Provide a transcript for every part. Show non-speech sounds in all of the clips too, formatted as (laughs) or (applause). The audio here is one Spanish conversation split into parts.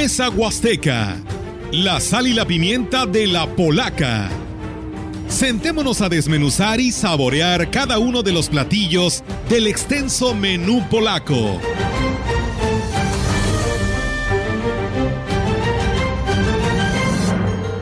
Mesa Huasteca, la sal y la pimienta de la polaca. Sentémonos a desmenuzar y saborear cada uno de los platillos del extenso menú polaco.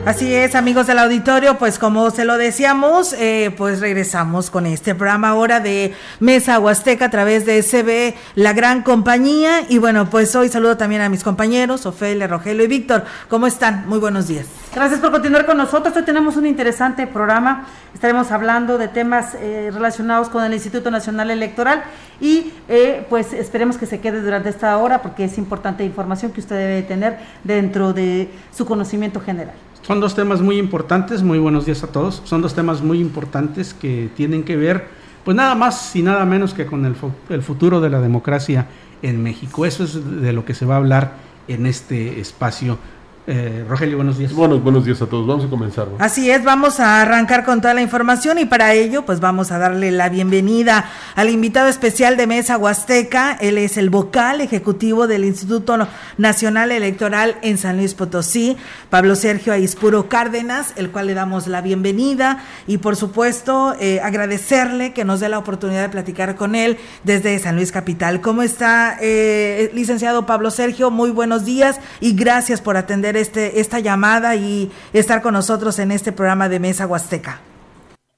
Así es, amigos del auditorio, pues como se lo decíamos, eh, pues regresamos con este programa ahora de Mesa Huasteca a través de SB La Gran Compañía. Y bueno, pues hoy saludo también a mis compañeros, Ofelia, Rogelio y Víctor. ¿Cómo están? Muy buenos días. Gracias por continuar con nosotros. Hoy tenemos un interesante programa. Estaremos hablando de temas eh, relacionados con el Instituto Nacional Electoral y eh, pues esperemos que se quede durante esta hora porque es importante información que usted debe tener dentro de su conocimiento general. Son dos temas muy importantes, muy buenos días a todos. Son dos temas muy importantes que tienen que ver, pues nada más y nada menos que con el, el futuro de la democracia en México. Eso es de lo que se va a hablar en este espacio eh, Rogelio, buenos días. Buenos, buenos días a todos. Vamos a comenzar. Así es, vamos a arrancar con toda la información y para ello, pues vamos a darle la bienvenida al invitado especial de Mesa Huasteca. Él es el vocal ejecutivo del Instituto Nacional Electoral en San Luis Potosí, Pablo Sergio Aispuro Cárdenas, el cual le damos la bienvenida y por supuesto eh, agradecerle que nos dé la oportunidad de platicar con él desde San Luis Capital. ¿Cómo está, eh, licenciado Pablo Sergio? Muy buenos días y gracias por atender este, esta llamada y estar con nosotros en este programa de Mesa Huasteca.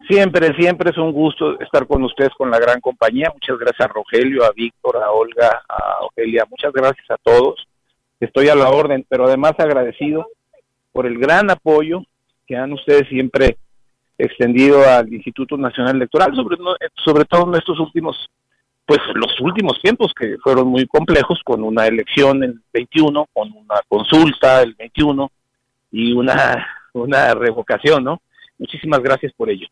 Siempre, siempre es un gusto estar con ustedes, con la gran compañía. Muchas gracias a Rogelio, a Víctor, a Olga, a Ofelia. Muchas gracias a todos. Estoy a la orden, pero además agradecido por el gran apoyo que han ustedes siempre extendido al Instituto Nacional Electoral, sobre, sobre todo en estos últimos pues los últimos tiempos que fueron muy complejos con una elección el 21, con una consulta el 21 y una una revocación, ¿no? Muchísimas gracias por ello.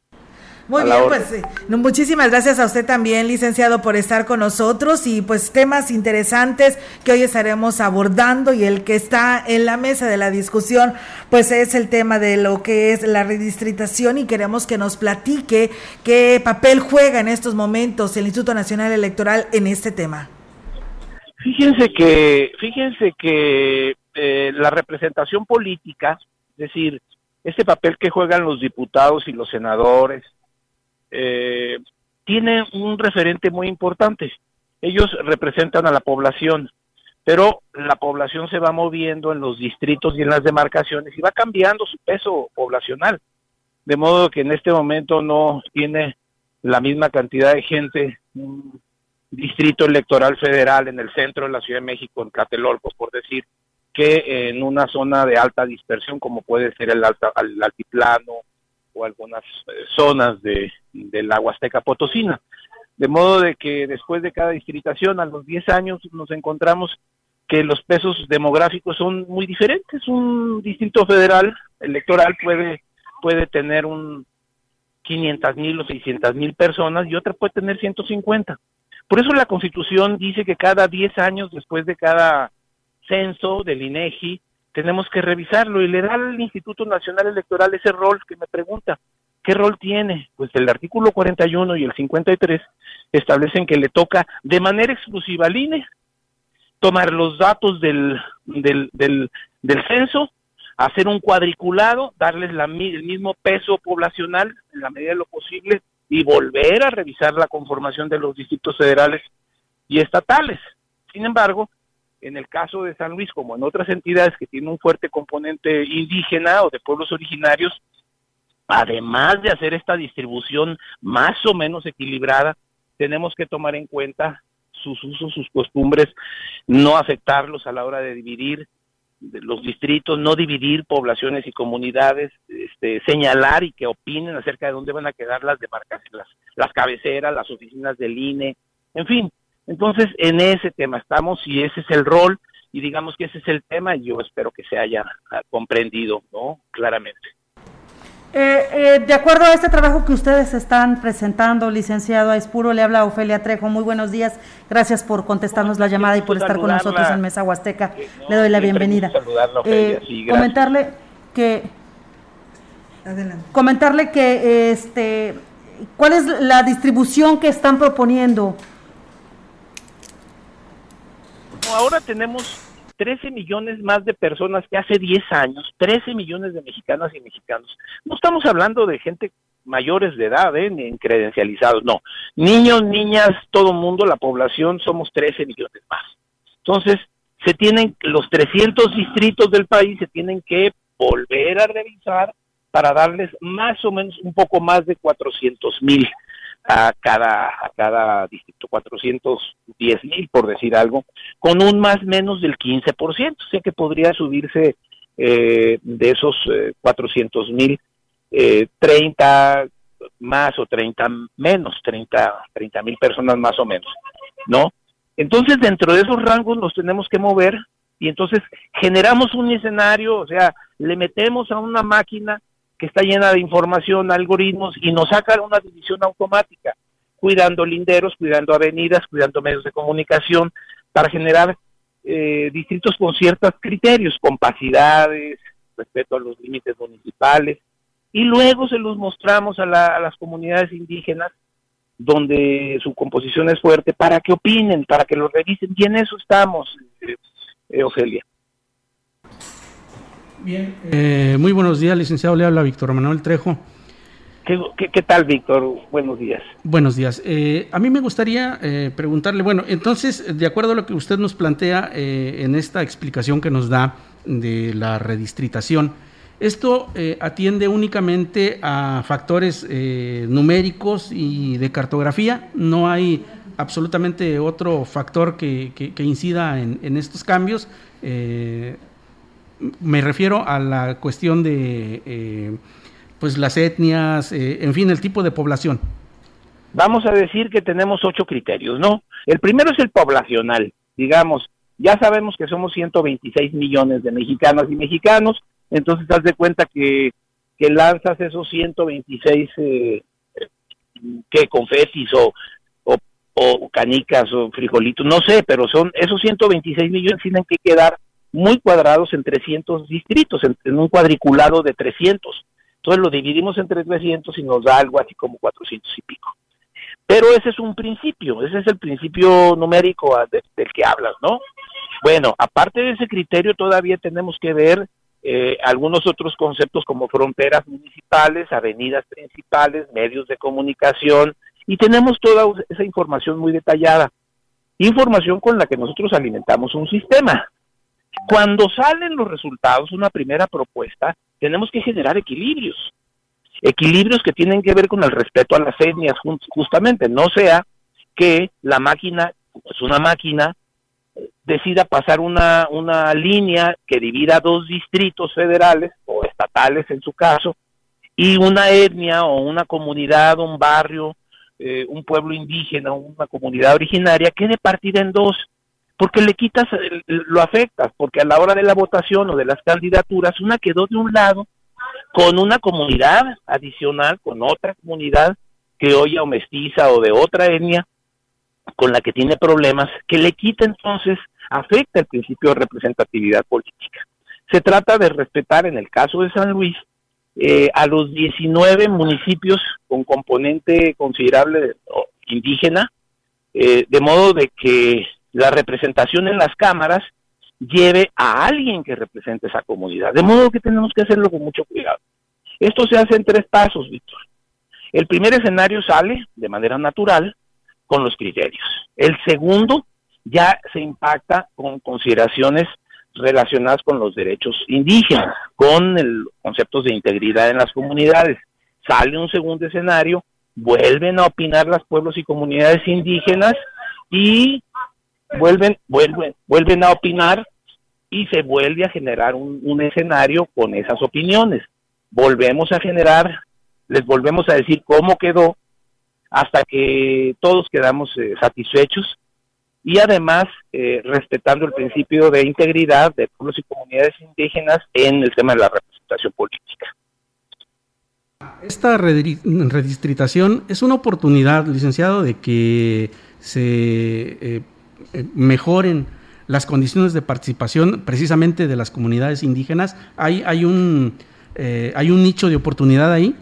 Muy bien, pues eh, muchísimas gracias a usted también, licenciado, por estar con nosotros. Y pues temas interesantes que hoy estaremos abordando y el que está en la mesa de la discusión, pues es el tema de lo que es la redistritación. Y queremos que nos platique qué papel juega en estos momentos el Instituto Nacional Electoral en este tema. Fíjense que, fíjense que eh, la representación política, es decir, este papel que juegan los diputados y los senadores, eh, tiene un referente muy importante. Ellos representan a la población, pero la población se va moviendo en los distritos y en las demarcaciones y va cambiando su peso poblacional. De modo que en este momento no tiene la misma cantidad de gente un distrito electoral federal en el centro de la Ciudad de México, en Tlatelolco, por decir, que en una zona de alta dispersión como puede ser el, alta, el altiplano o algunas eh, zonas de, la Huasteca Potosina. De modo de que después de cada distritación, a los 10 años, nos encontramos que los pesos demográficos son muy diferentes. Un distrito federal electoral puede, puede tener un 500 mil o 600 mil personas y otra puede tener 150. Por eso la Constitución dice que cada 10 años después de cada censo del INEGI tenemos que revisarlo y le da al Instituto Nacional Electoral ese rol que me pregunta. ¿Qué rol tiene? Pues el artículo 41 y el 53 establecen que le toca de manera exclusiva al INE tomar los datos del, del, del, censo, hacer un cuadriculado, darles la, el mismo peso poblacional en la medida de lo posible y volver a revisar la conformación de los distritos federales y estatales. Sin embargo, en el caso de San Luis, como en otras entidades que tienen un fuerte componente indígena o de pueblos originarios, además de hacer esta distribución más o menos equilibrada, tenemos que tomar en cuenta sus usos, sus costumbres, no afectarlos a la hora de dividir los distritos, no dividir poblaciones y comunidades, este, señalar y que opinen acerca de dónde van a quedar las demarcaciones, las, las cabeceras, las oficinas del INE, en fin, entonces, en ese tema estamos y ese es el rol y digamos que ese es el tema y yo espero que se haya ah, comprendido, ¿no? Claramente. Eh, eh, de acuerdo a este trabajo que ustedes están presentando, licenciado Aispuro, le habla Ofelia Trejo. Muy buenos días. Gracias por contestarnos la llamada y por estar con nosotros en Mesa Huasteca. le doy la bienvenida. Eh, comentarle que Adelante. comentarle que este cuál es la distribución que están proponiendo ahora tenemos 13 millones más de personas que hace 10 años, 13 millones de mexicanas y mexicanos. No estamos hablando de gente mayores de edad, ¿eh? ni credencializados, no. Niños, niñas, todo mundo, la población, somos 13 millones más. Entonces, se tienen, los 300 distritos del país se tienen que volver a revisar para darles más o menos un poco más de 400 mil a cada, a cada distrito, 410 mil por decir algo, con un más menos del 15%, o sea que podría subirse eh, de esos 400 mil eh, 30 más o 30 menos, 30 mil personas más o menos, ¿no? Entonces dentro de esos rangos nos tenemos que mover y entonces generamos un escenario, o sea, le metemos a una máquina que está llena de información, algoritmos y nos saca una división automática, cuidando linderos, cuidando avenidas, cuidando medios de comunicación para generar eh, distritos con ciertos criterios, compacidades, respeto a los límites municipales, y luego se los mostramos a, las comunidades indígenas donde su composición es fuerte para que opinen, para que lo revisen. Y en eso estamos, eh, eh, Ofelia. Bien, eh, muy buenos días, licenciado. Le habla Víctor Manuel Trejo. ¿Qué, tal, Víctor? Buenos días. Buenos días. a mí me gustaría preguntarle, bueno, entonces, de acuerdo a lo que usted nos plantea en esta explicación que nos da de la redistritación, esto eh, atiende únicamente a factores eh, numéricos y de cartografía, no hay absolutamente otro factor que, incida en, estos cambios. Eh, me refiero a la cuestión de pues las etnias, en fin, el tipo de población. Vamos a decir que tenemos ocho criterios, ¿no? El primero es el poblacional, digamos, ya sabemos que somos 126 millones de mexicanas y mexicanos, entonces haz de cuenta que, que lanzas esos 126 eh, que confetis o, o, canicas o frijolitos, no sé, pero son esos 126 millones tienen que quedar muy cuadrados en 300 distritos, en, un cuadriculado de 300. Entonces lo dividimos entre 300 y nos da algo así como 400 y pico. Pero ese es un principio, ese es el principio numérico del que hablas, ¿no? Bueno, aparte de ese criterio todavía tenemos que ver eh, algunos otros conceptos como fronteras municipales, avenidas principales, medios de comunicación, y tenemos toda esa información muy detallada, información con la que nosotros alimentamos un sistema. Cuando salen los resultados, una primera propuesta, tenemos que generar equilibrios, equilibrios que tienen que ver con el respeto a las etnias, justamente, no sea que la máquina, es una máquina, decida pasar una, una línea que divida dos distritos federales o estatales en su caso y una etnia o una comunidad, un barrio, eh, un pueblo indígena, una comunidad originaria quede partida en dos porque le quitas, lo afectas, porque a la hora de la votación o de las candidaturas, una quedó de un lado con una comunidad adicional, con otra comunidad que oye o mestiza o de otra etnia, con la que tiene problemas, que le quita entonces, afecta el principio de representatividad política. Se trata de respetar, en el caso de San Luis, eh, a los 19 municipios con componente considerable indígena, eh, de modo de que la representación en las cámaras lleve a alguien que represente esa comunidad. De modo que tenemos que hacerlo con mucho cuidado. Esto se hace en tres pasos, Víctor. El primer escenario sale de manera natural, con los criterios. El segundo ya se impacta con consideraciones relacionadas con los derechos indígenas, con el conceptos de integridad en las comunidades. Sale un segundo escenario, vuelven a opinar los pueblos y comunidades indígenas y vuelven, vuelven, vuelven a opinar y se vuelve a generar un, escenario con esas opiniones. Volvemos a generar, les volvemos a decir cómo quedó hasta que todos quedamos eh, satisfechos y además eh, respetando el principio de integridad de pueblos y comunidades indígenas en el tema de la representación política. Esta redistritación es una oportunidad, licenciado, de que se eh, mejoren las condiciones de participación precisamente de las comunidades indígenas. ¿Hay, hay, un, ¿Hay un nicho de oportunidad ahí?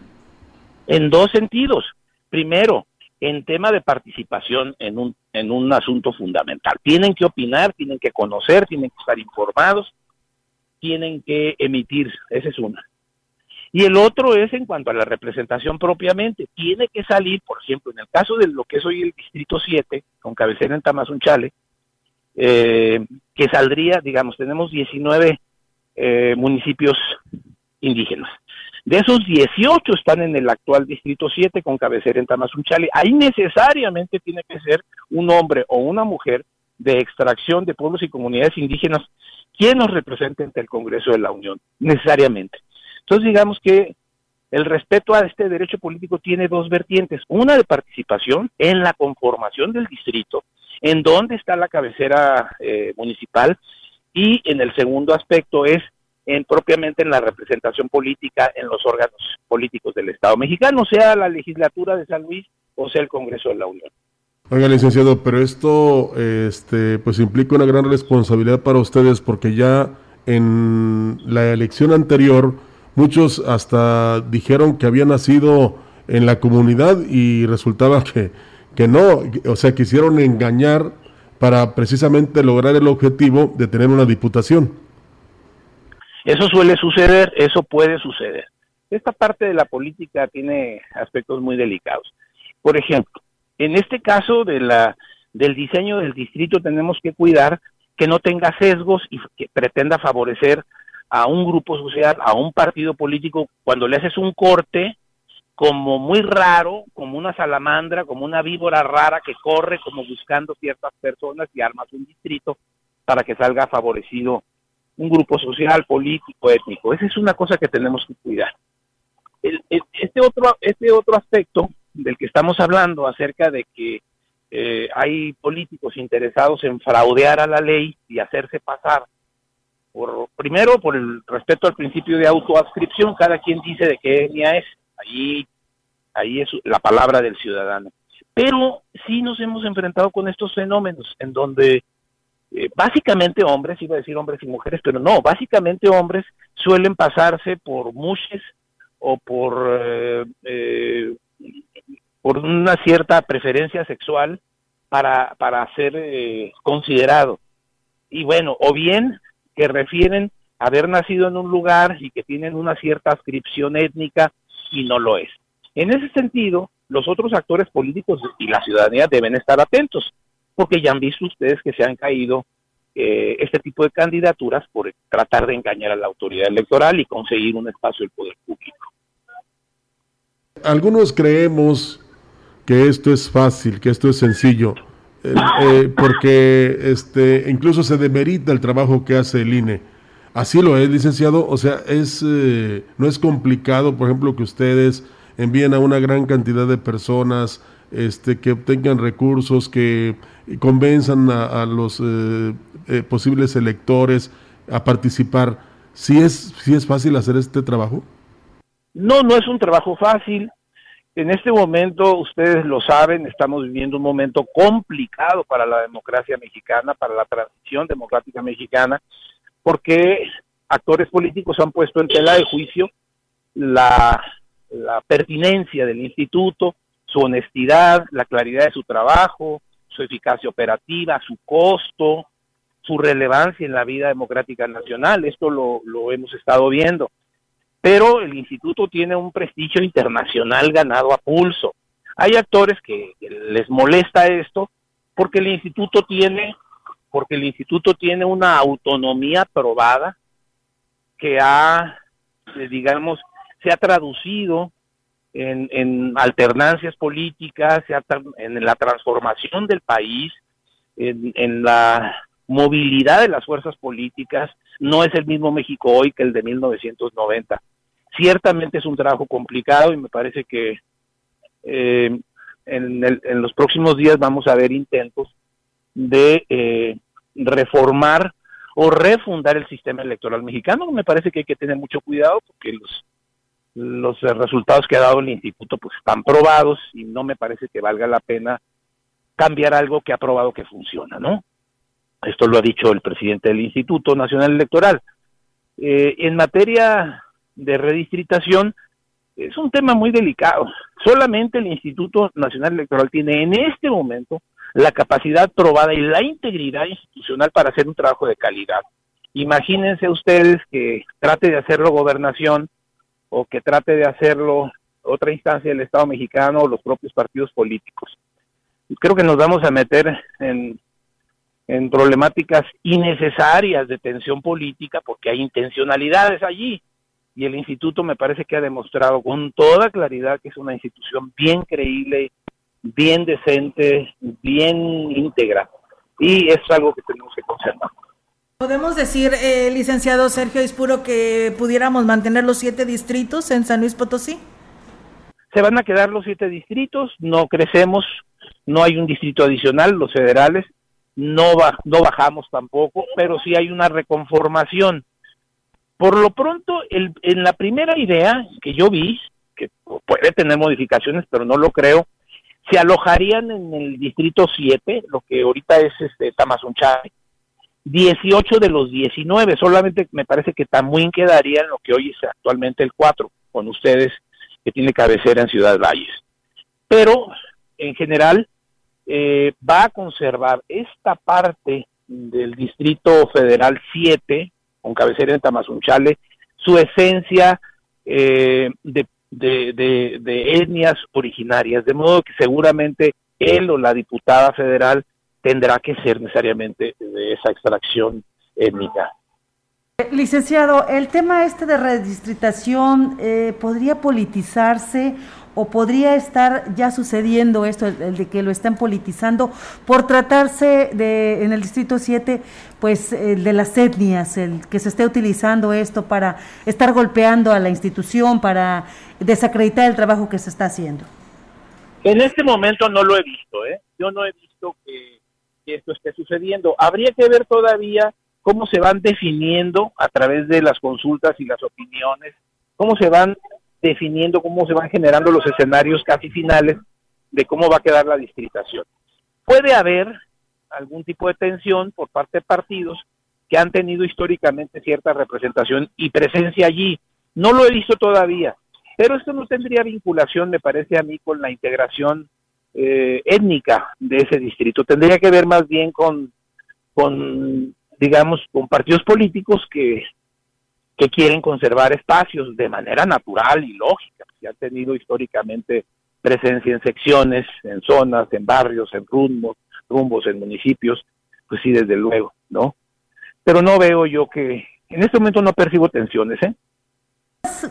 En dos sentidos. Primero, en tema de participación en un, en un asunto fundamental. Tienen que opinar, tienen que conocer, tienen que estar informados, tienen que emitir, esa es una. Y el otro es en cuanto a la representación propiamente, tiene que salir, por ejemplo, en el caso de lo que es hoy el Distrito 7, con cabecera en Tamazunchale, eh, que saldría, digamos, tenemos 19 eh, municipios indígenas. De esos 18 están en el actual Distrito 7 con cabecera en Tamazunchale. Ahí necesariamente tiene que ser un hombre o una mujer de extracción de pueblos y comunidades indígenas quien nos represente ante el Congreso de la Unión, necesariamente. Entonces digamos que el respeto a este derecho político tiene dos vertientes, una de participación en la conformación del distrito, en dónde está la cabecera eh, municipal, y en el segundo aspecto es en propiamente en la representación política en los órganos políticos del Estado mexicano, sea la legislatura de San Luis o sea el Congreso de la Unión. Oiga, licenciado, pero esto este, pues implica una gran responsabilidad para ustedes porque ya en la elección anterior muchos hasta dijeron que había nacido en la comunidad y resultaba que, que no, o sea, quisieron engañar para precisamente lograr el objetivo de tener una diputación. Eso suele suceder, eso puede suceder. Esta parte de la política tiene aspectos muy delicados. Por ejemplo, en este caso de la, del diseño del distrito tenemos que cuidar que no tenga sesgos y que pretenda favorecer a un grupo social, a un partido político, cuando le haces un corte como muy raro, como una salamandra, como una víbora rara que corre como buscando ciertas personas y armas un distrito para que salga favorecido un grupo social, político, étnico. Esa es una cosa que tenemos que cuidar. este, otro, este otro aspecto del que estamos hablando acerca de que eh, hay políticos interesados en fraudear a la ley y hacerse pasar por primero por el respeto al principio de autoadscripción, cada quien dice de qué etnia es, ahí ahí es la palabra del ciudadano. Pero sí nos hemos enfrentado con estos fenómenos en donde eh, básicamente hombres, iba a decir hombres y mujeres, pero no, básicamente hombres suelen pasarse por mushes o por, eh, eh, por una cierta preferencia sexual para, para ser considerado. Y bueno, o bien que refieren haber nacido en un lugar y que tienen una cierta ascripción étnica y no lo es. En ese sentido, los otros actores políticos y la ciudadanía deben estar atentos porque ya han visto ustedes que se han caído eh, este tipo de candidaturas por tratar de engañar a la autoridad electoral y conseguir un espacio del poder público. Algunos creemos que esto es fácil, que esto es sencillo, eh, porque este, incluso se demerita el trabajo que hace el INE. Así lo es, licenciado. O sea, es eh, no es complicado, por ejemplo, que ustedes envíen a una gran cantidad de personas este, que obtengan recursos, que convenzan a, los eh, eh, posibles electores a participar. ¿Sí es, ¿Sí es fácil hacer este trabajo? No, no es un trabajo fácil. En este momento, ustedes lo saben, estamos viviendo un momento complicado para la democracia mexicana, para la transición democrática mexicana, porque actores políticos han puesto en tela de juicio la, la pertinencia del instituto, su honestidad, la claridad de su trabajo, su eficacia operativa, su costo, su relevancia en la vida democrática nacional. Esto lo, hemos estado viendo. Pero el instituto tiene un prestigio internacional ganado a pulso. Hay actores que, les molesta esto porque el instituto tiene porque el instituto tiene una autonomía probada que ha, eh, digamos, se ha traducido en, alternancias políticas, en la transformación del país, en, la movilidad de las fuerzas políticas. No es el mismo México hoy que el de 1990. Ciertamente es un trabajo complicado y me parece que eh, en, los próximos días vamos a ver intentos de eh, reformar o refundar el sistema electoral mexicano. Me parece que hay que tener mucho cuidado porque los los resultados que ha dado el instituto pues están probados y no me parece que valga la pena cambiar algo que ha probado que funciona, ¿no? Esto lo ha dicho el presidente del Instituto Nacional Electoral. Eh, en materia de redistritación, es un tema muy delicado. Solamente el Instituto Nacional Electoral tiene en este momento la capacidad probada y la integridad institucional para hacer un trabajo de calidad. Imagínense ustedes que trate de hacerlo gobernación o que trate de hacerlo otra instancia del Estado mexicano o los propios partidos políticos. Creo que nos vamos a meter en, en problemáticas innecesarias de tensión política porque hay intencionalidades allí y el instituto me parece que ha demostrado con toda claridad que es una institución bien creíble, bien decente, bien íntegra y es algo que tenemos que conservar. ¿Podemos decir, eh, licenciado Sergio Ispuro, que pudiéramos mantener los siete distritos en San Luis Potosí? Se van a quedar los siete distritos, no crecemos, no hay un distrito adicional, los federales, no, no bajamos tampoco, pero sí hay una reconformación por lo pronto, el, en la primera idea que yo vi, que puede tener modificaciones, pero no lo creo, se alojarían en el distrito 7, lo que ahorita es este Tamazunchale, 18 de los 19, solamente me parece que Tamuín quedaría en lo que hoy es actualmente el 4, con ustedes que tiene cabecera en Ciudad Valles. Pero, en general, eh, va a conservar esta parte del Distrito Federal 7, con cabecera en Tamazunchale, su esencia eh, de, etnias originarias, de modo que seguramente él o la diputada federal tendrá que ser necesariamente de esa extracción étnica. Licenciado, el tema este de redistritación eh, podría politizarse o podría estar ya sucediendo esto, el, de que lo están politizando, por tratarse de, en el Distrito 7, pues el de las etnias, el que se esté utilizando esto para estar golpeando a la institución, para desacreditar el trabajo que se está haciendo. En este momento no lo he visto, ¿eh? Yo no he visto que, que esto esté sucediendo. Habría que ver todavía cómo se van definiendo a través de las consultas y las opiniones, cómo se van definiendo cómo se van generando los escenarios casi finales de cómo va a quedar la distritación. Puede haber algún tipo de tensión por parte de partidos que han tenido históricamente cierta representación y presencia allí. No lo he visto todavía, pero esto no tendría vinculación, me parece a mí, con la integración eh, étnica de ese distrito. Tendría que ver más bien con, con, digamos, con partidos políticos que que quieren conservar espacios de manera natural y lógica, que han tenido históricamente presencia en secciones, en zonas, en barrios, en rumbos, rumbos, en municipios, pues sí, desde luego, ¿no? Pero no veo yo que, en este momento no percibo tensiones, ¿eh?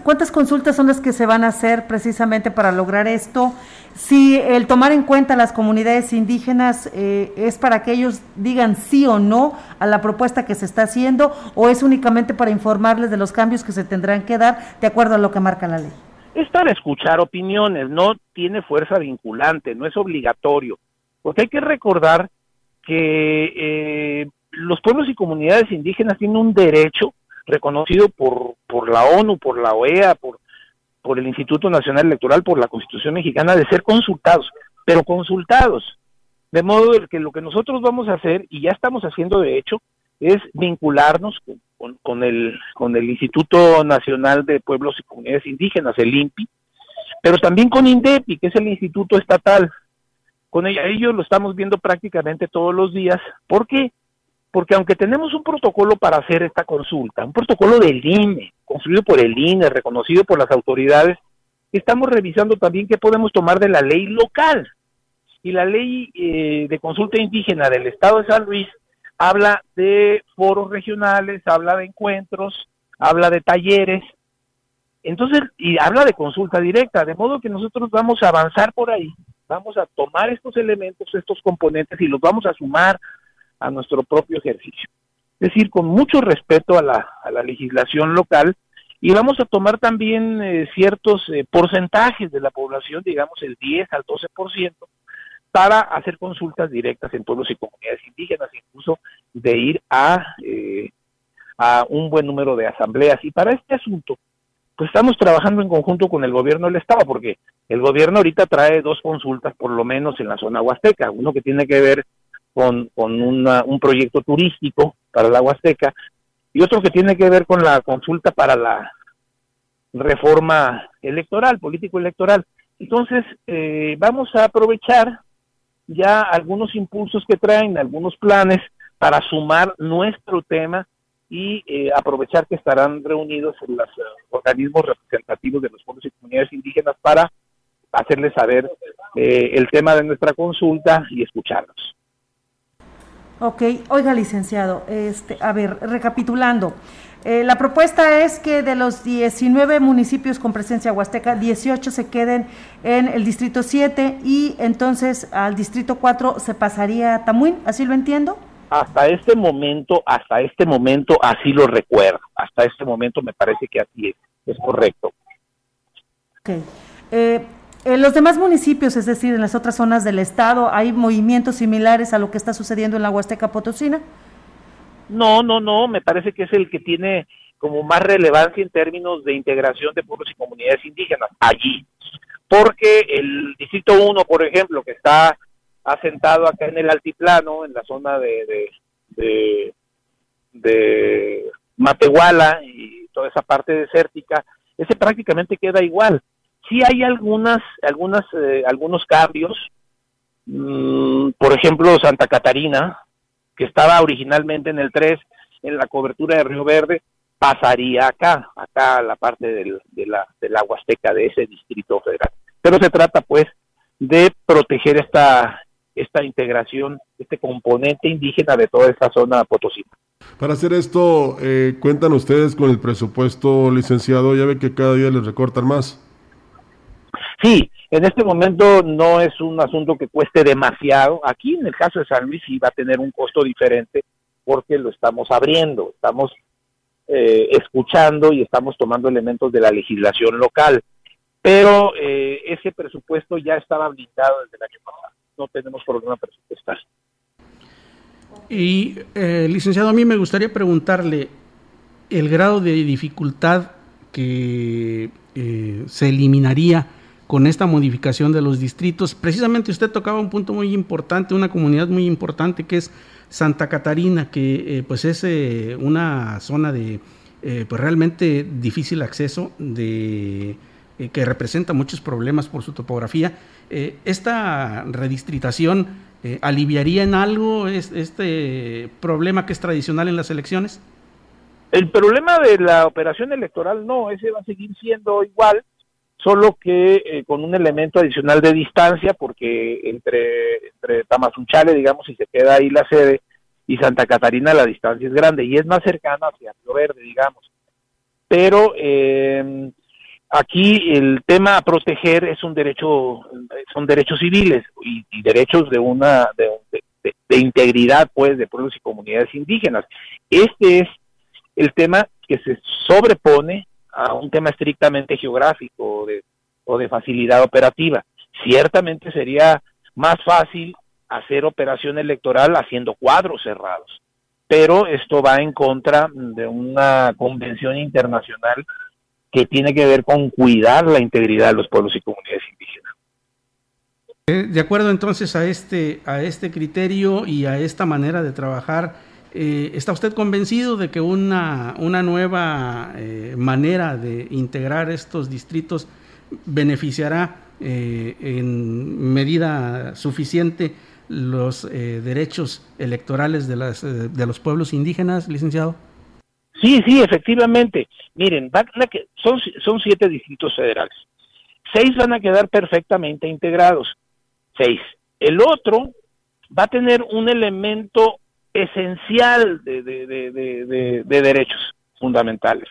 ¿Cuántas consultas son las que se van a hacer precisamente para lograr esto? Si el tomar en cuenta las comunidades indígenas eh, es para que ellos digan sí o no a la propuesta que se está haciendo o es únicamente para informarles de los cambios que se tendrán que dar de acuerdo a lo que marca la ley. Es para escuchar opiniones, no tiene fuerza vinculante, no es obligatorio, porque hay que recordar que eh, los pueblos y comunidades indígenas tienen un derecho reconocido por, por la ONU, por la OEA, por, por el Instituto Nacional Electoral, por la Constitución Mexicana, de ser consultados, pero consultados. De modo que lo que nosotros vamos a hacer, y ya estamos haciendo de hecho, es vincularnos con, con, el, con el Instituto Nacional de Pueblos y Comunidades Indígenas, el INPI, pero también con INDEPI, que es el Instituto Estatal. Con ellos lo estamos viendo prácticamente todos los días. ¿Por qué? Porque aunque tenemos un protocolo para hacer esta consulta, un protocolo del INE, construido por el INE, reconocido por las autoridades, estamos revisando también qué podemos tomar de la ley local. Y la ley eh, de consulta indígena del Estado de San Luis habla de foros regionales, habla de encuentros, habla de talleres, entonces, y habla de consulta directa, de modo que nosotros vamos a avanzar por ahí, vamos a tomar estos elementos, estos componentes y los vamos a sumar a nuestro propio ejercicio. Es decir, con mucho respeto a la, a la legislación local y vamos a tomar también eh, ciertos eh, porcentajes de la población, digamos el 10 al 12%, para hacer consultas directas en pueblos y comunidades indígenas, incluso de ir a, eh, a un buen número de asambleas. Y para este asunto, pues estamos trabajando en conjunto con el gobierno del Estado, porque el gobierno ahorita trae dos consultas, por lo menos en la zona huasteca, uno que tiene que ver con, con un proyecto turístico para la Huasteca y otro que tiene que ver con la consulta para la reforma electoral, político electoral. Entonces, eh, vamos a aprovechar ya algunos impulsos que traen, algunos planes para sumar nuestro tema y eh, aprovechar que estarán reunidos en los organismos representativos de los pueblos y comunidades indígenas para hacerles saber el tema de nuestra consulta y escucharlos. Ok, oiga licenciado, este, a ver, recapitulando, eh, la propuesta es que de los 19 municipios con presencia huasteca, 18 se queden en el distrito 7 y entonces al distrito 4 se pasaría a Tamuín, ¿así lo entiendo? Hasta este momento, hasta este momento así lo recuerdo, hasta este momento me parece que así es, es correcto. Ok. Eh, en los demás municipios, es decir, en las otras zonas del estado, ¿hay movimientos similares a lo que está sucediendo en la Huasteca Potosina? No, no, no, me parece que es el que tiene como más relevancia en términos de integración de pueblos y comunidades indígenas allí. Porque el Distrito 1, por ejemplo, que está asentado acá en el altiplano, en la zona de, de, de, de Matehuala y toda esa parte desértica, ese prácticamente queda igual sí hay algunas, algunas, eh, algunos cambios. Mm, por ejemplo, Santa Catarina, que estaba originalmente en el 3, en la cobertura de Río Verde, pasaría acá, acá a la parte del, de, la, de Huasteca de ese distrito federal. Pero se trata, pues, de proteger esta, esta integración, este componente indígena de toda esta zona potosina. Para hacer esto, eh, cuentan ustedes con el presupuesto licenciado, ya ve que cada día les recortan más. Sí, en este momento no es un asunto que cueste demasiado. Aquí en el caso de San Luis sí va a tener un costo diferente porque lo estamos abriendo, estamos eh, escuchando y estamos tomando elementos de la legislación local. Pero eh, ese presupuesto ya estaba blindado desde el año pasado. No tenemos problema presupuestal. Y, eh, licenciado, a mí me gustaría preguntarle el grado de dificultad que se eliminaría con esta modificación de los distritos. Precisamente usted tocaba un punto muy importante, una comunidad muy importante que es Santa Catarina, que eh, pues es eh, una zona de eh, pues realmente difícil acceso, de, que representa muchos problemas por su topografía. ¿Esta redistritación aliviaría en algo este problema que es tradicional en las elecciones? El problema de la operación electoral no, ese va a seguir siendo igual solo que eh, con un elemento adicional de distancia, porque entre, entre Tamazunchale, digamos, y se queda ahí la sede, y Santa Catarina la distancia es grande y es más cercana hacia Río Verde, digamos. Pero eh, aquí el tema a proteger es un derecho, son derechos civiles y, derechos de una de, de, integridad, pues, de pueblos y comunidades indígenas. Este es el tema que se sobrepone a un tema estrictamente geográfico o de, facilidad operativa. Ciertamente sería más fácil hacer operación electoral haciendo cuadros cerrados, pero esto va en contra de una convención internacional que tiene que ver con cuidar la integridad de los pueblos y comunidades indígenas. Eh, de acuerdo entonces a este, a este criterio y a esta manera de trabajar, eh, ¿Está usted convencido de que una, una nueva eh, manera de integrar estos distritos beneficiará eh, en medida suficiente los derechos electorales de, las, de los pueblos indígenas, licenciado? Sí, sí, efectivamente. Miren, son, son siete distritos federales. Seis van a quedar perfectamente integrados. Seis. El otro va a tener un elemento esencial de, de, derechos fundamentales.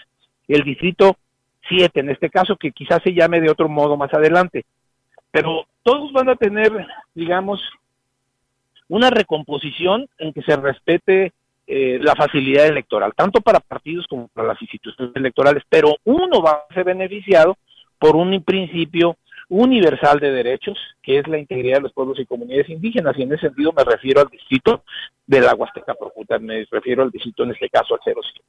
El distrito 7, en este caso, que quizás se llame de otro modo más adelante. Pero todos van a tener, digamos, una recomposición en que se respete eh, la facilidad electoral, tanto para partidos como para las instituciones electorales, pero uno va a ser beneficiado por un principio universal de derechos, que es la integridad de los pueblos y comunidades indígenas, y en ese sentido me refiero al distrito de la Huasteca Profuta, me refiero al distrito en este caso al 07.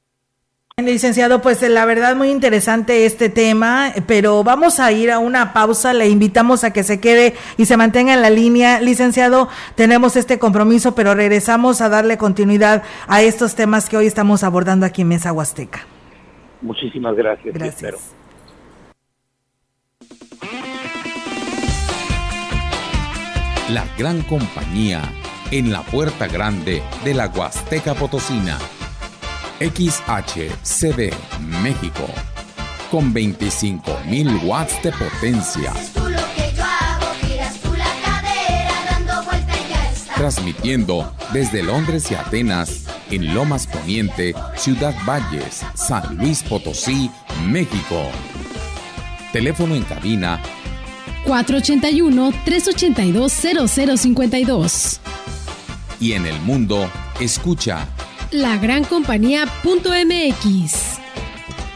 Licenciado, pues la verdad muy interesante este tema, pero vamos a ir a una pausa, le invitamos a que se quede y se mantenga en la línea. Licenciado, tenemos este compromiso, pero regresamos a darle continuidad a estos temas que hoy estamos abordando aquí en Mesa Huasteca. Muchísimas gracias. Gracias. La gran compañía en la puerta grande de la Huasteca Potosina. XHCD México con 25.000 watts de potencia. Transmitiendo desde Londres y Atenas, en Lomas Poniente, Ciudad Valles, San Luis Potosí, México. Teléfono en cabina 481-382-0052. Y en el mundo, escucha la gran compañía.mx.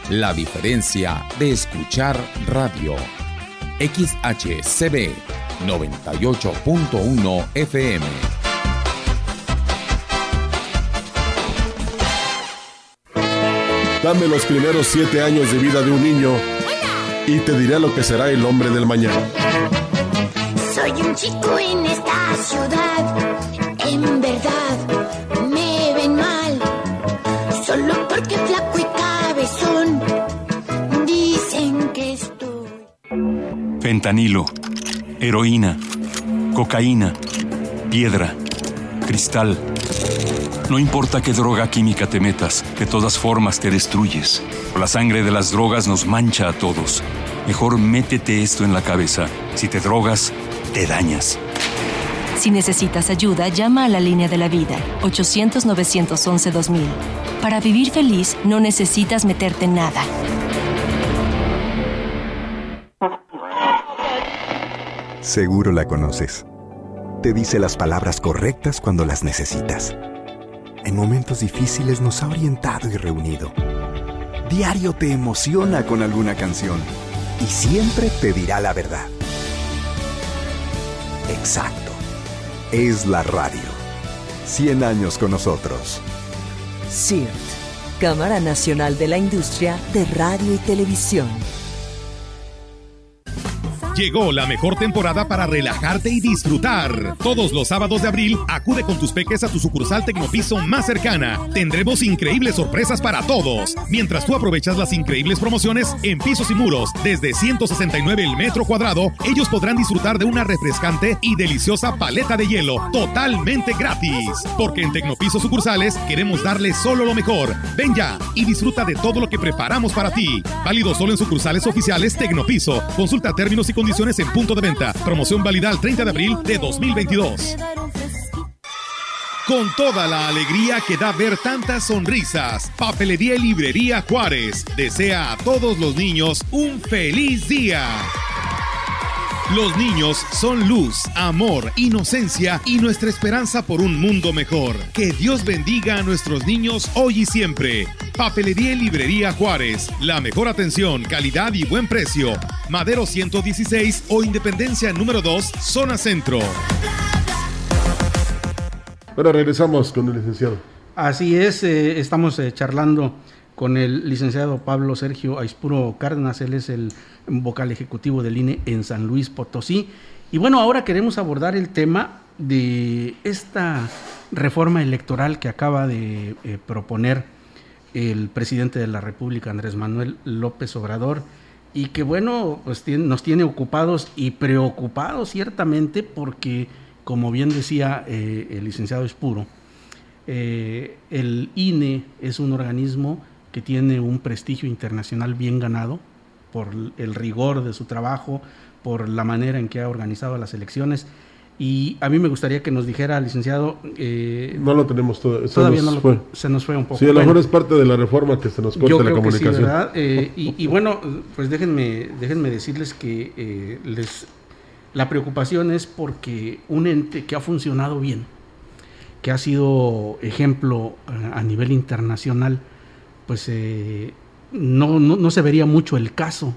La diferencia de escuchar radio. XHCB 98.1 FM. Dame los primeros siete años de vida de un niño y te diré lo que será el hombre del mañana. Soy un chico en esta ciudad, en verdad me ven mal, solo porque flaco y cabezón dicen que estoy. Fentanilo, heroína, cocaína, piedra, cristal. No importa qué droga química te metas, de todas formas te destruyes. La sangre de las drogas nos mancha a todos. Mejor métete esto en la cabeza. Si te drogas, te dañas. Si necesitas ayuda, llama a la línea de la vida, 800-911-2000. Para vivir feliz, no necesitas meterte en nada. Seguro la conoces. Te dice las palabras correctas cuando las necesitas. En momentos difíciles nos ha orientado y reunido. Diario te emociona con alguna canción y siempre te dirá la verdad. Exacto. Es la radio. 100 años con nosotros. CIRT, Cámara Nacional de la Industria de Radio y Televisión. Llegó la mejor temporada para relajarte y disfrutar. Todos los sábados de abril, acude con tus peques a tu sucursal Tecnopiso más cercana. Tendremos increíbles sorpresas para todos. Mientras tú aprovechas las increíbles promociones en pisos y muros desde 169 el metro cuadrado, ellos podrán disfrutar de una refrescante y deliciosa paleta de hielo totalmente gratis. Porque en Tecnopiso sucursales queremos darle solo lo mejor. Ven ya y disfruta de todo lo que preparamos para ti. Válido solo en sucursales oficiales Tecnopiso. Consulta términos y condiciones en punto de venta. Promoción válida al 30 de abril de 2022. Con toda la alegría que da ver tantas sonrisas, Papelería Librería Juárez desea a todos los niños un feliz día. Los niños son luz, amor, inocencia y nuestra esperanza por un mundo mejor. Que Dios bendiga a nuestros niños hoy y siempre. Papelería y Librería Juárez. La mejor atención, calidad y buen precio. Madero 116 o Independencia número 2, zona centro. Ahora regresamos con el licenciado. Así es, eh, estamos eh, charlando con el licenciado Pablo Sergio Aispuro Cárdenas, él es el vocal ejecutivo del INE en San Luis Potosí. Y bueno, ahora queremos abordar el tema de esta reforma electoral que acaba de eh, proponer el presidente de la República, Andrés Manuel López Obrador, y que bueno, pues nos tiene ocupados y preocupados ciertamente porque, como bien decía eh, el licenciado Espuro, eh, el INE es un organismo que tiene un prestigio internacional bien ganado por el rigor de su trabajo, por la manera en que ha organizado las elecciones. Y a mí me gustaría que nos dijera, licenciado... Eh, no lo tenemos todo, todavía. no lo, se nos fue un poco. Sí, a lo mejor es parte de la reforma que se nos corta la comunicación. Eh, y, bueno, pues déjenme, déjenme decirles que eh, les, la preocupación es porque un ente que ha funcionado bien, que ha sido ejemplo a nivel internacional, pues no, no, se vería mucho el caso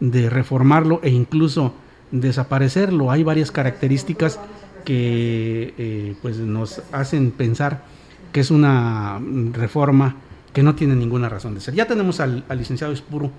de reformarlo e incluso desaparecerlo. Hay varias características que eh, pues nos hacen pensar que es una reforma que no tiene ninguna razón de ser. Ya tenemos al, licenciado Espuro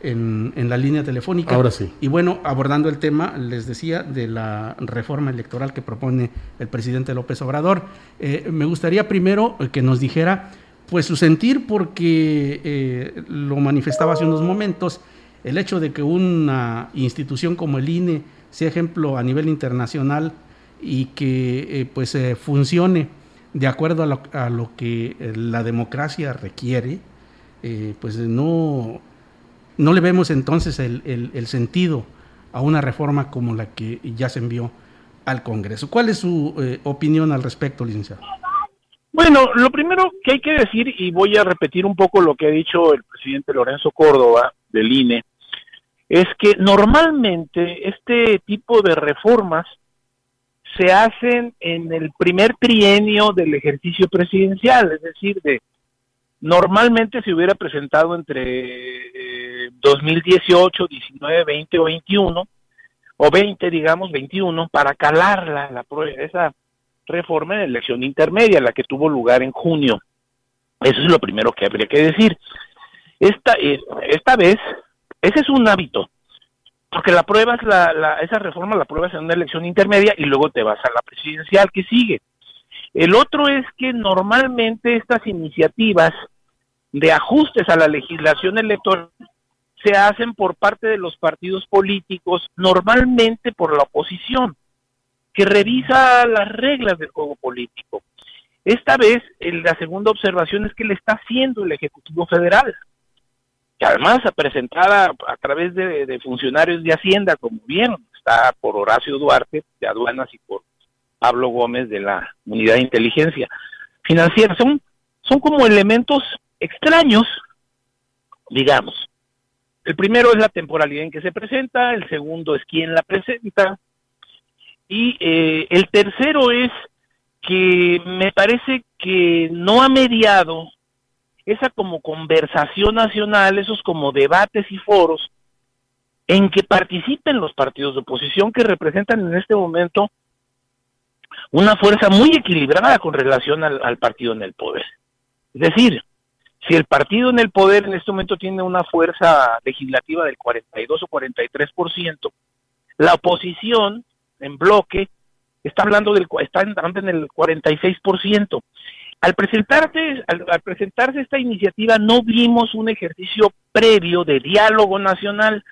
en, en, la línea telefónica. Ahora sí. Y bueno, abordando el tema, les decía, de la reforma electoral que propone el presidente López Obrador, eh, me gustaría primero que nos dijera pues su sentir porque eh, lo manifestaba hace unos momentos, el hecho de que una institución como el INE sea ejemplo a nivel internacional y que eh, pues funcione de acuerdo a lo, que la democracia requiere, pues no, no le vemos entonces el, sentido a una reforma como la que ya se envió al Congreso. ¿Cuál es su opinión al respecto, licenciado? Bueno, lo primero que hay que decir, y voy a repetir un poco lo que ha dicho el presidente Lorenzo Córdoba del INE, es que normalmente este tipo de reformas se hacen en el primer trienio del ejercicio presidencial, es decir, de normalmente se hubiera presentado entre 2018, 19, 20 o 21, o 20, digamos, 21, para calarla, la, esa reforma en elección intermedia, la que tuvo lugar en junio. Eso es lo primero que habría que decir. Esta, eh, esta vez, ese es un hábito, porque la prueba es la, esa reforma la pruebas en una elección intermedia y luego te vas a la presidencial que sigue. El otro es que normalmente estas iniciativas de ajustes a la legislación electoral se hacen por parte de los partidos políticos, normalmente por la oposición que revisa las reglas del juego político. Esta vez, la segunda observación es que le está haciendo el Ejecutivo Federal, que además presentada a través de, funcionarios de Hacienda, como vieron, está por Horacio Duarte de Aduanas y por Pablo Gómez de la Unidad de Inteligencia Financiera. Son, son como elementos extraños, digamos. El primero es la temporalidad en que se presenta, el segundo es quién la presenta, y eh, el tercero es que me parece que no ha mediado esa como conversación nacional, esos como debates y foros en que participen los partidos de oposición que representan en este momento una fuerza muy equilibrada con relación al, al, partido en el poder. Es decir, si el partido en el poder en este momento tiene una fuerza legislativa del 42 o 43%, la oposición en bloque, está hablando del está en el 46%. Al presentarse al, al presentarse esta iniciativa no vimos un ejercicio previo de diálogo nacional.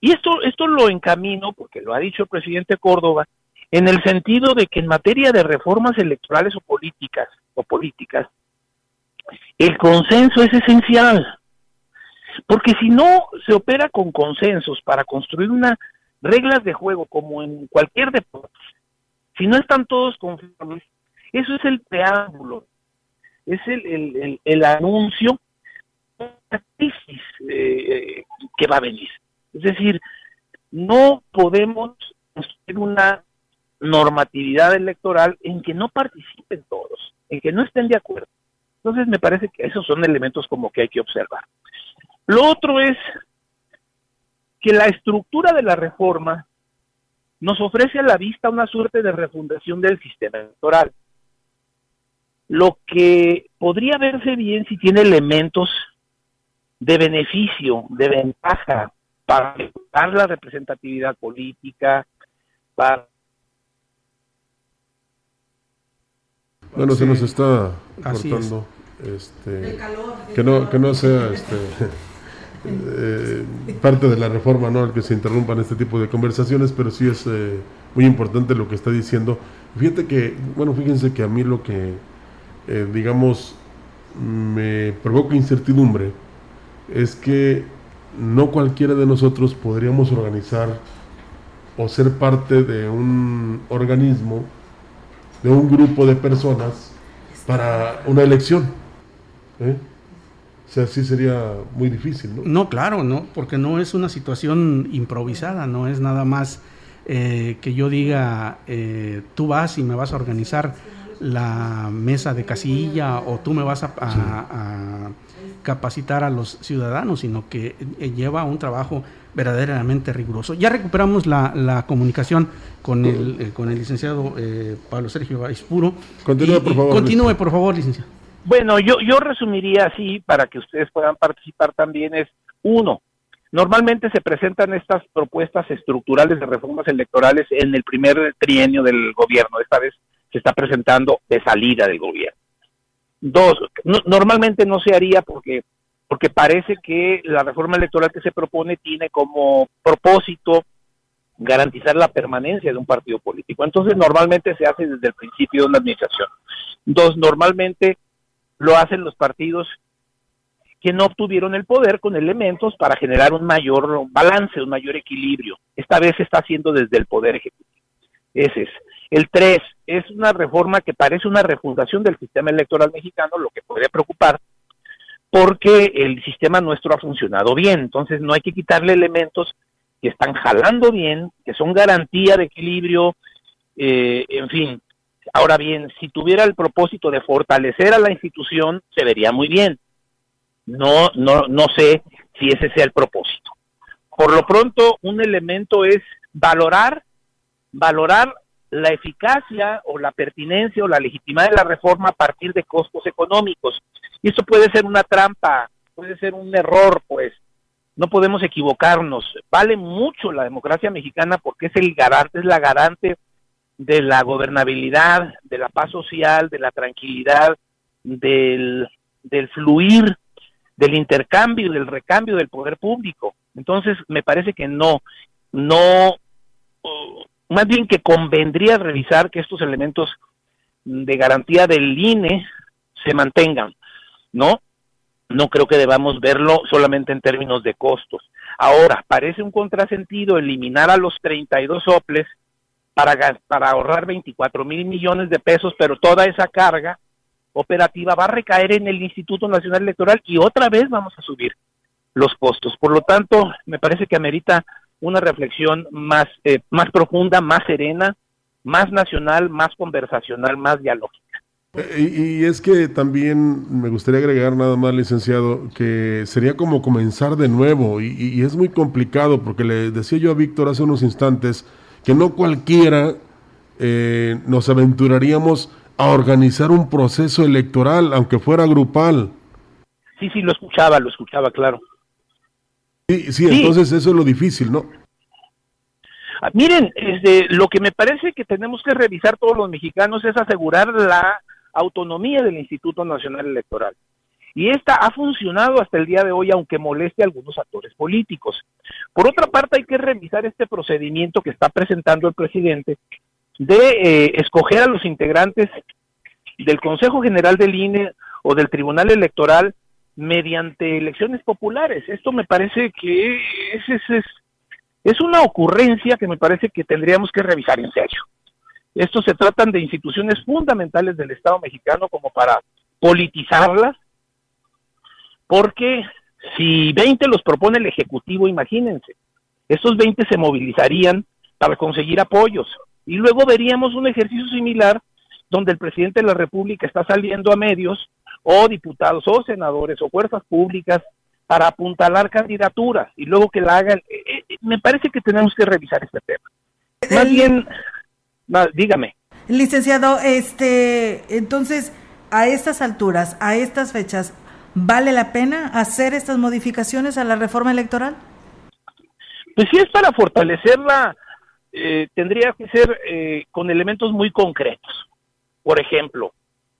Y esto esto lo encamino porque lo ha dicho el presidente Córdoba en el sentido de que en materia de reformas electorales o políticas o políticas el consenso es esencial. Porque si no se opera con consensos para construir una reglas de juego como en cualquier deporte, si no están todos conformes, eso es el preámbulo, es el, el, el, anuncio de la crisis eh, que va a venir. Es decir, no podemos construir una normatividad electoral en que no participen todos, en que no estén de acuerdo. Entonces me parece que esos son elementos como que hay que observar. Lo otro es que la estructura de la reforma nos ofrece a la vista una suerte de refundación del sistema electoral, lo que podría verse bien si tiene elementos de beneficio, de ventaja para mejorar la representatividad política, para... Bueno, se nos está cortando. Este, que no, que no sea este, eh, parte de la reforma, ¿no? El que se interrumpan este tipo de conversaciones, pero sí es eh, muy importante lo que está diciendo. Fíjate que, bueno, fíjense que a mí lo que, eh, digamos, me provoca incertidumbre es que no cualquiera de nosotros podríamos organizar o ser parte de un organismo, de un grupo de personas para una elección. ¿eh? Sea, sí sería muy difícil, ¿no? No, claro, no, porque no es una situación improvisada, no es nada más eh, que yo diga, eh, tú vas y me vas a organizar la mesa de casilla o tú me vas a, capacitar a los ciudadanos, sino que eh, lleva un trabajo verdaderamente riguroso. Ya recuperamos la, comunicación con el, con el licenciado Pablo Sergio Baispuro. Continúe, por favor. Continúe, por favor, licenciado. Bueno, yo, yo resumiría así para que ustedes puedan participar también es, uno, normalmente se presentan estas propuestas estructurales de reformas electorales en el primer trienio del gobierno, esta vez se está presentando de salida del gobierno. Dos, normalmente no se haría porque porque parece que la reforma electoral que se propone tiene como propósito garantizar la permanencia de un partido político. Entonces, normalmente se hace desde el principio de una administración. Dos, normalmente lo hacen los partidos que no obtuvieron el poder con elementos para generar un mayor balance, un mayor equilibrio. Esta vez se está haciendo desde el poder ejecutivo. Ese es. El tres, es una reforma que parece una refundación del sistema electoral mexicano, lo que puede preocupar, porque el sistema nuestro ha funcionado bien. Entonces no hay que quitarle elementos que están jalando bien, que son garantía de equilibrio, eh, en fin. Ahora bien, si tuviera el propósito de fortalecer a la institución, se vería muy bien. No, no, no sé si ese sea el propósito. Por lo pronto, un elemento es valorar, valorar la eficacia o la pertinencia o la legitimidad de la reforma a partir de costos económicos. Y eso puede ser una trampa, puede ser un error, pues, no podemos equivocarnos. Vale mucho la democracia mexicana porque es el garante, es la garante de la gobernabilidad, de la paz social, de la tranquilidad, del, del fluir, del intercambio, del recambio del poder público. Entonces, me parece que no, no, más bien que convendría revisar que estos elementos de garantía del INE se mantengan, ¿no? no creo que debamos verlo solamente en términos de costos. Ahora, parece un contrasentido eliminar a los 32 soples para, para ahorrar 24 mil millones de pesos, pero toda esa carga operativa va a recaer en el Instituto Nacional Electoral y otra vez vamos a subir los costos. Por lo tanto, me parece que amerita una reflexión más, eh, más profunda, más serena, más nacional, más conversacional, más dialógica. Eh, y, es que también me gustaría agregar nada más, licenciado, que sería como comenzar de nuevo y, es muy complicado porque le decía yo a Víctor hace unos instantes que no cualquiera eh, nos aventuraríamos a organizar un proceso electoral, aunque fuera grupal. Sí, sí, lo escuchaba, lo escuchaba, claro. Sí, sí, entonces eso es lo difícil, ¿no? Ah, miren, este, lo que me parece que tenemos que revisar todos los mexicanos es asegurar la autonomía del Instituto Nacional Electoral. Y esta ha funcionado hasta el día de hoy, aunque moleste a algunos actores políticos. Por otra parte, hay que revisar este procedimiento que está presentando el presidente de eh, escoger a los integrantes del Consejo General del INE o del Tribunal Electoral mediante elecciones populares. Esto me parece que es, es, es una ocurrencia que me parece que tendríamos que revisar en serio. Estos se tratan de instituciones fundamentales del Estado mexicano como para politizarlas, porque si 20 los propone el Ejecutivo, imagínense, estos 20 se movilizarían para conseguir apoyos y luego veríamos un ejercicio similar donde el presidente de la República está saliendo a medios o diputados o senadores o fuerzas públicas para apuntalar candidaturas y luego que la hagan. Eh, eh, me parece que tenemos que revisar este tema. Más bien, dígame. Licenciado, este, entonces, a estas alturas, a estas fechas, ¿vale la pena hacer estas modificaciones a la reforma electoral? Pues si es para fortalecerla, eh, tendría que ser eh, con elementos muy concretos. Por ejemplo,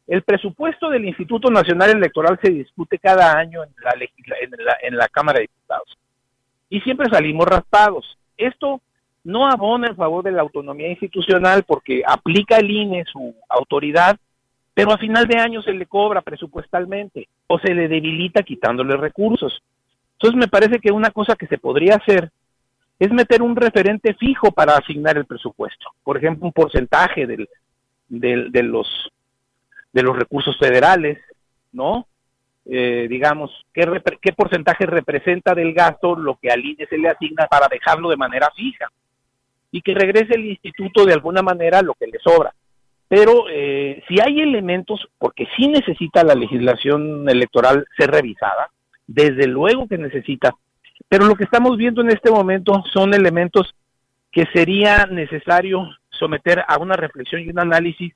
el presupuesto del Instituto Nacional Electoral se discute cada año en la, en en la Cámara de Diputados y siempre salimos raspados. Esto no abona en favor de la autonomía institucional porque aplica el INE su autoridad, pero a final de año se le cobra presupuestalmente o se le debilita quitándole recursos. Entonces me parece que una cosa que se podría hacer es meter un referente fijo para asignar el presupuesto. Por ejemplo, un porcentaje del, de los de los recursos federales, ¿no? Eh, digamos, ¿qué, qué porcentaje representa del gasto lo que al INE se le asigna para dejarlo de manera fija y que regrese el instituto de alguna manera lo que le sobra. Pero eh, si hay elementos, porque sí necesita la legislación electoral ser revisada, desde luego que necesita, pero lo que estamos viendo en este momento son elementos que sería necesario someter a una reflexión y un análisis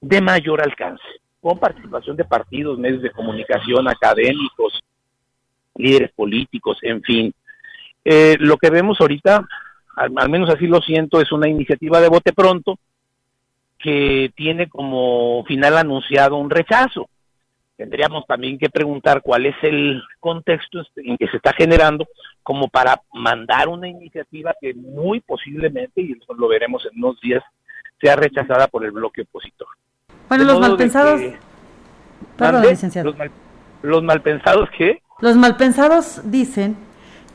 de mayor alcance, con participación de partidos, medios de comunicación, académicos, líderes políticos, en fin. Eh, lo que vemos ahorita al, menos así lo siento, es una iniciativa de bote pronto que tiene como final anunciado un rechazo. tendríamos también que preguntar cuál es el contexto en que se está generando como para mandar una iniciativa que muy posiblemente, y eso lo veremos en unos días, sea rechazada por el bloque opositor. Bueno, los malpensados... Perdón, licenciado. Los, mal, ¿Los malpensados qué? Los malpensados dicen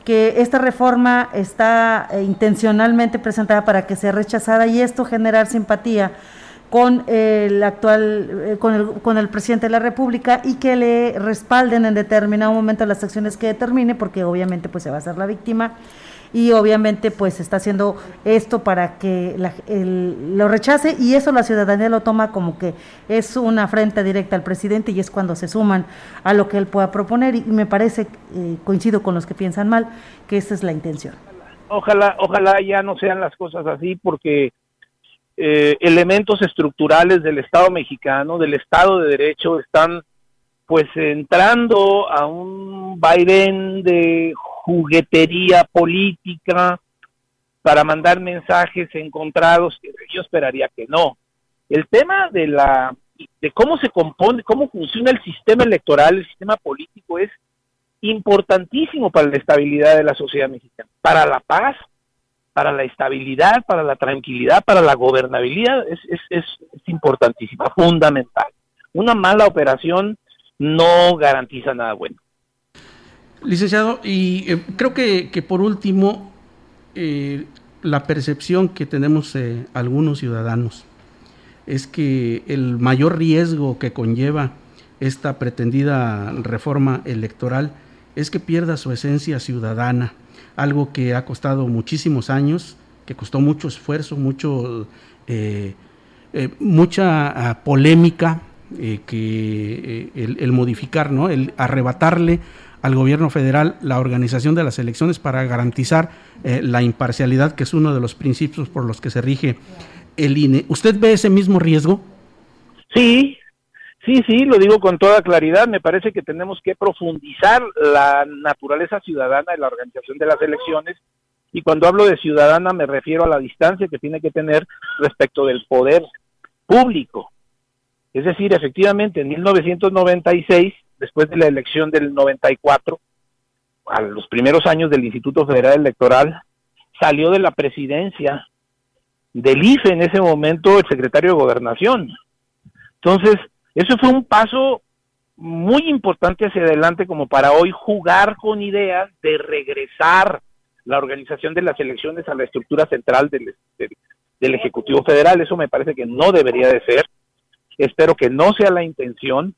que esta reforma está eh, intencionalmente presentada para que sea rechazada y esto generar simpatía con el actual, eh, con, el, con el presidente de la República y que le respalden en determinado momento las acciones que determine, porque obviamente pues se va a ser la víctima y obviamente pues está haciendo esto para que lo rechace y eso la ciudadanía lo toma como que es una afrenta directa al presidente y es cuando se suman a lo que él pueda proponer y me parece, eh, coincido con los que piensan mal, que esa es la intención. Ojalá, ojalá ya no sean las cosas así porque eh, elementos estructurales del Estado mexicano, del Estado de Derecho, están pues entrando a un vaivén de juguetería política para mandar mensajes encontrados, yo esperaría que no. El tema de la de cómo se compone, cómo funciona el sistema electoral, el sistema político es importantísimo para la estabilidad de la sociedad mexicana, para la paz, para la estabilidad, para la tranquilidad, para la gobernabilidad, es, es, es, importantísima, fundamental. Una mala operación no garantiza nada bueno. Licenciado, y eh, creo que, que, por último, eh, la percepción que tenemos eh, algunos ciudadanos es que el mayor riesgo que conlleva esta pretendida reforma electoral es que pierda su esencia ciudadana algo que ha costado muchísimos años, que costó mucho esfuerzo, mucho, mucha ah, polémica, eh, que el, modificar, ¿no? el arrebatarle al gobierno federal la organización de las elecciones para garantizar la imparcialidad, que es uno de los principios por los que se rige el INE. ¿Usted ve ese mismo riesgo? Sí, Sí, sí, lo digo con toda claridad. Me parece que tenemos que profundizar la naturaleza ciudadana de la organización de las elecciones. Y cuando hablo de ciudadana me refiero a la distancia que tiene que tener respecto del poder público. Es decir, efectivamente, en 1996, después de la elección del 94, a los primeros años del Instituto Federal Electoral, salió de la presidencia del IFE en ese momento el secretario de Gobernación. Entonces, eso fue un paso muy importante hacia adelante como para hoy jugar con ideas de regresar la organización de las elecciones a la estructura central del, Ejecutivo Federal. Eso me parece que no debería de ser. Espero que no sea la intención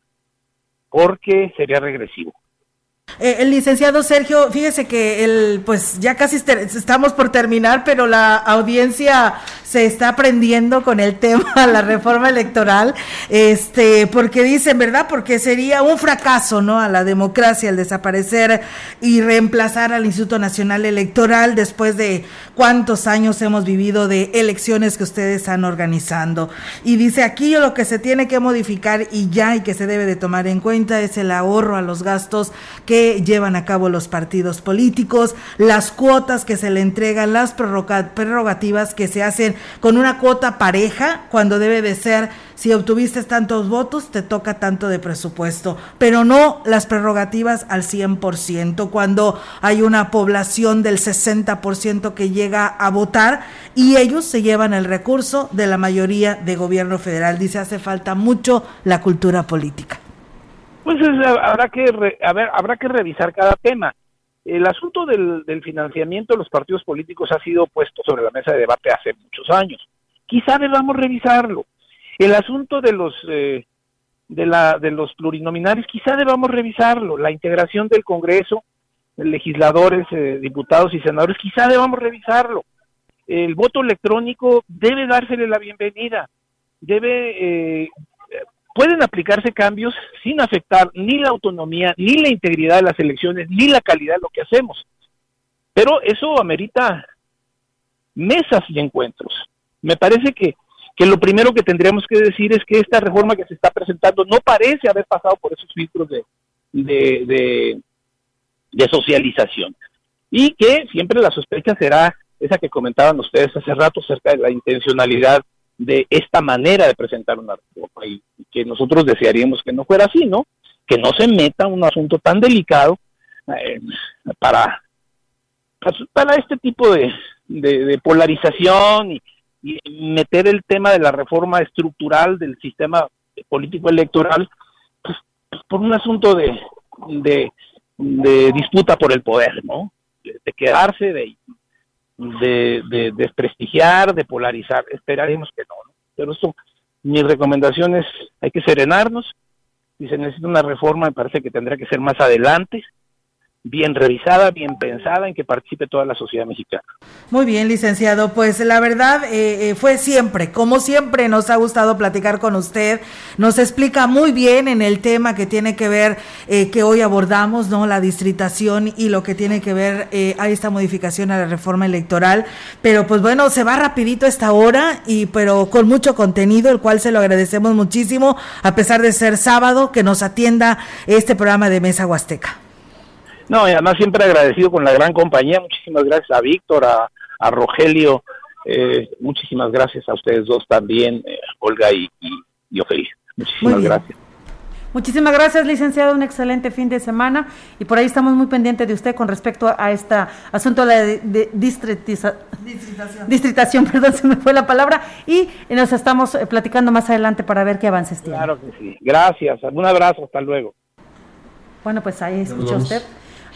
porque sería regresivo. Eh, el licenciado Sergio, fíjese que el, pues ya casi estamos por terminar, pero la audiencia se está aprendiendo con el (laughs) tema la reforma electoral, este, porque dicen, ¿verdad? Porque sería un fracaso, ¿no? A la democracia el desaparecer y reemplazar al Instituto Nacional Electoral después de cuántos años hemos vivido de elecciones que ustedes están organizando. Y dice aquí lo que se tiene que modificar y ya y que se debe de tomar en cuenta es el ahorro a los gastos que llevan a cabo los partidos políticos, las cuotas que se le entregan, las prerrogativas que se hacen con una cuota pareja, cuando debe de ser, si obtuviste tantos votos, te toca tanto de presupuesto, pero no las prerrogativas al 100%, cuando hay una población del 60% que llega a votar y ellos se llevan el recurso de la mayoría de gobierno federal. Dice, hace falta mucho la cultura política. Pues habrá que a ver, habrá que revisar cada tema. El asunto del, financiamiento de los partidos políticos ha sido puesto sobre la mesa de debate hace muchos años. Quizá debamos revisarlo. El asunto de los eh, de la de los plurinominales, quizá debamos revisarlo. La integración del Congreso, legisladores, eh, diputados y senadores, quizá debamos revisarlo. El voto electrónico debe dársele la bienvenida. Debe eh, pueden aplicarse cambios sin afectar ni la autonomía, ni la integridad de las elecciones, ni la calidad de lo que hacemos. Pero eso amerita mesas y encuentros. Me parece que, que lo primero que tendríamos que decir es que esta reforma que se está presentando no parece haber pasado por esos filtros de, de, de socialización. Y que siempre la sospecha será esa que comentaban ustedes hace rato acerca de la intencionalidad de esta manera de presentar una reforma y que nosotros desearíamos que no fuera así, ¿no? que no se meta un asunto tan delicado eh, para, para este tipo de, de, polarización y, meter el tema de la reforma estructural del sistema político electoral pues, pues, por un asunto de, de, de, disputa por el poder, ¿no? De, quedarse, de, de, desprestigiar, de polarizar. Esperaremos que no, ¿no? Pero eso, mi recomendación es, hay que serenarnos, y se necesita una reforma, me parece que tendrá que ser más adelante, bien revisada, bien pensada, en que participe toda la sociedad mexicana. Muy bien, licenciado. Pues la verdad eh, eh, fue siempre, como siempre, nos ha gustado platicar con usted. Nos explica muy bien en el tema que tiene que ver, eh, que hoy abordamos, ¿no? La distritación y lo que tiene que ver a esta modificación a la reforma electoral. Pero pues bueno, se va rapidito esta hora, y pero con mucho contenido, el cual se lo agradecemos muchísimo, a pesar de ser sábado, que nos atienda este programa de Mesa Huasteca. No, y además siempre agradecido con la gran compañía. Muchísimas gracias a Víctor, a, Rogelio. Eh, muchísimas gracias a ustedes dos también, eh, Olga y, y, Ofelia. Muchísimas gracias. Muchísimas gracias, licenciado. Un excelente fin de semana. Y por ahí estamos muy pendientes de usted con respecto a este asunto de la distritación. distritación. (laughs) perdón, se me fue la palabra. Y nos estamos eh, platicando más adelante para ver qué avances tiene. Claro que sí. Gracias. Un abrazo. Hasta luego. Bueno, pues ahí escucha usted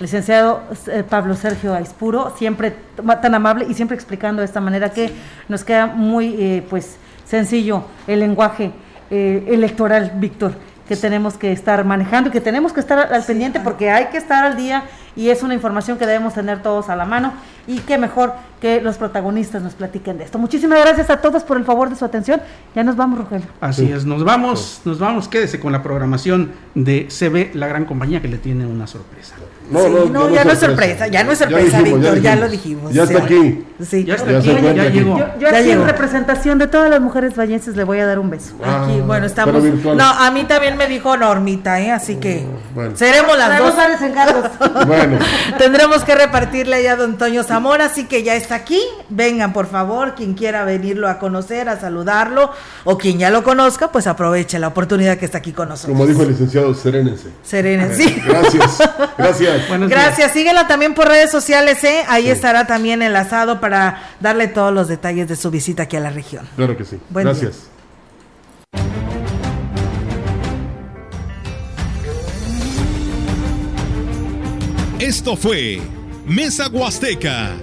licenciado eh, Pablo Sergio Aispuro, siempre tan amable y siempre explicando de esta manera que nos queda muy eh, pues sencillo el lenguaje eh, electoral, Víctor, que tenemos que estar manejando y que tenemos que estar al pendiente porque hay que estar al día y es una información que debemos tener todos a la mano y qué mejor que los protagonistas nos platiquen de esto. Muchísimas gracias a todos por el favor de su atención. Ya nos vamos, Rogelio. Así es, nos vamos, nos vamos, quédese con la programación de CB, la gran compañía que le tiene una sorpresa. No, no, ya no es sorpresa, ya no es sorpresa, Víctor, ya, lo dijimos. Ya está aquí. Sí, ya está aquí, ya, llegó. Yo, aquí en representación de todas las mujeres vallenses le voy a dar un beso. Ah, aquí, bueno, estamos. No, a mí también me dijo Normita, ¿eh? Así que bueno. seremos las dos. (laughs) (laughs) bueno. (laughs) Tendremos que repartirle ya a don Toño Zamora, así que ya está aquí. Vengan, por favor, quien quiera venirlo a conocer, a saludarlo, o quien ya lo conozca, pues aproveche la oportunidad que está aquí con nosotros. Como dijo el licenciado, serénense. Serénense. Gracias. Gracias. Gracias. Síguela también por redes sociales, ¿eh? Ahí estará también enlazado para darle todos los detalles de su visita aquí a la región. Claro que sí. Gracias. Esto fue Mesa Huasteca.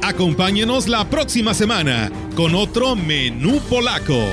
Acompáñenos la próxima semana con otro menú polaco.